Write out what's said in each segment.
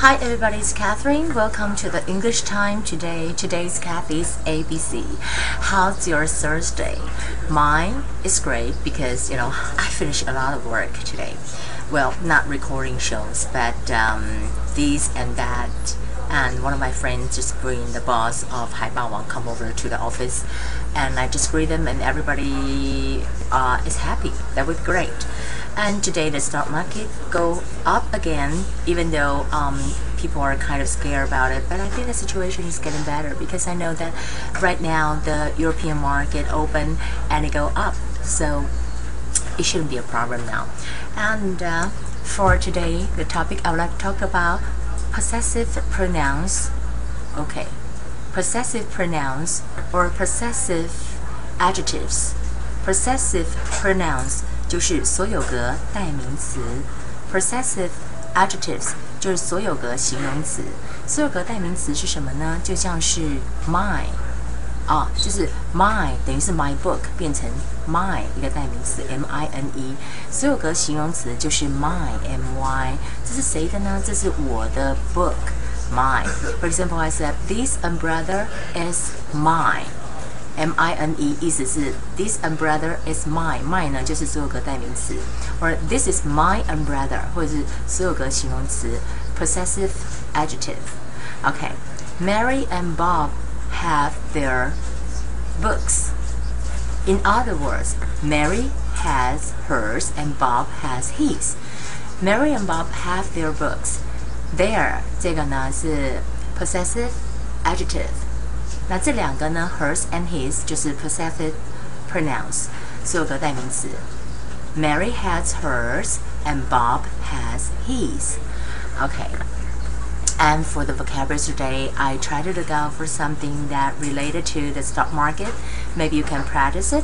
Hi everybody, it's Catherine. Welcome to the English time today. Today's Kathy's ABC. How's your Thursday? Mine is great because, you know, I finished a lot of work today. Well, not recording shows, but um, this and that. And one of my friends just bring the boss of Haibawang come over to the office and I just greet them and everybody uh, is happy. That was great and today the stock market go up again even though um, people are kind of scared about it but I think the situation is getting better because I know that right now the European market open and it go up so it shouldn't be a problem now and uh, for today the topic I would like to talk about possessive pronouns okay possessive pronouns or possessive adjectives possessive pronouns 就是所有格代名词，possessive adjectives 就是所有格形容词。所有格代名词是什么呢？就像是 my 啊，就是 my 等于是 my book 变成 my 一个代名词 m i n e。所有格形容词就是 my m y，这是谁的呢？这是我的 book my。For example, I said this umbrella is mine。M I N E 意思是 This umbrella is mine。mine 呢就是所有格代名词，或者 This is my umbrella，或者是所有格形容词 possessive adjective。Okay, Mary and Bob have their books. In other words, Mary has hers and Bob has his. Mary and Bob have their books. Their 这个呢是 possessive adjective。那这两个呢，hers and his 就是 possessive pronouns，所有格代名词。Mary has hers and Bob has his. Okay. And for the vocabulary today, I try to look out for something that related to the stock market. Maybe you can practice it.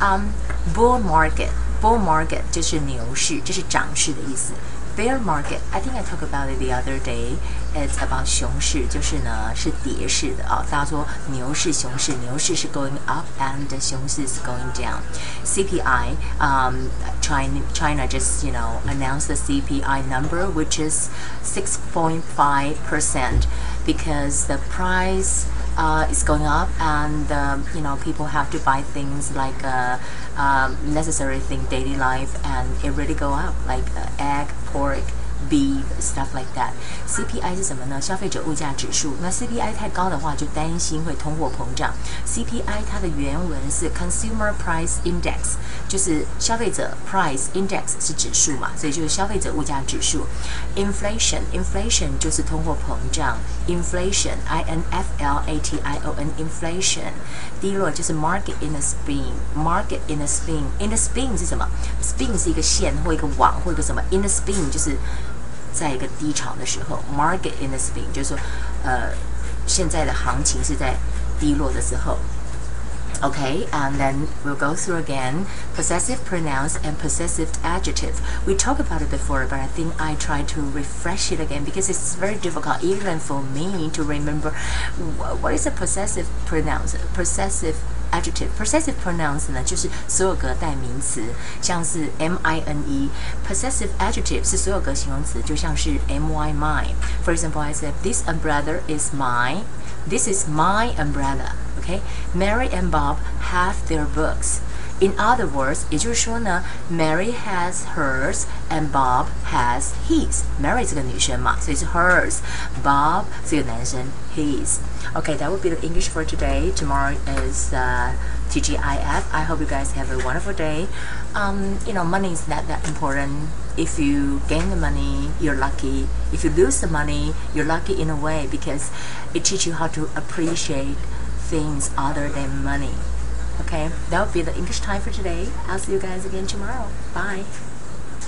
Um, bull market. Bull market 就是牛市，这是涨势的意思。 bear market. I think I talked about it the other day. It's about 熊市，就是呢是跌势的啊。大家说牛市、熊市，牛市是 going up and 熊市是 going down. CPI, um, China, China just you know announced the CPI number, which is 6.5 percent, because the price uh, is going up and um, you know people have to buy things like uh, um, necessary thing daily life and it really go up like uh, egg pork beef stuff like that. CPI 是什么呢？消费者物价指数。那 CPI 太高的话，就担心会通货膨胀。CPI 它的原文是 Consumer Price Index，就是消费者 Price Index 是指数嘛，所以就是消费者物价指数。Inflation Inflation 就是通货膨胀。Inflation I N F L A T I O N Inflation 低落就是 Market in a spin Market in a spin in a spin 是什么？Spin 是一个线或一个网或一个什么？In a spin 就是 在一个低潮的时候，market in the spin，就是说，呃，现在的行情是在低落的时候。Okay, and then we'll go through again possessive pronouns and possessive adjective. We talked about it before, but I think I try to refresh it again because it's very difficult even for me to remember what is a possessive pronouns, possessive adjective possessive pronouns 呢，就是所有格代名词，像是 m i n e。possessive adjective 是所有格形容词，就像是 m y mine。For example, I said this umbrella is mine. This is my umbrella. Okay, Mary and Bob have their books. In other words，也就是说呢，Mary has hers and Bob has his。Mary 这个女生嘛，所以是 hers；Bob 这个男生 his。Okay, that will be the English for today. Tomorrow is uh, TGIF. I hope you guys have a wonderful day. Um, you know, money is not that important. If you gain the money, you're lucky. If you lose the money, you're lucky in a way because it teaches you how to appreciate things other than money. Okay, that will be the English time for today. I'll see you guys again tomorrow. Bye.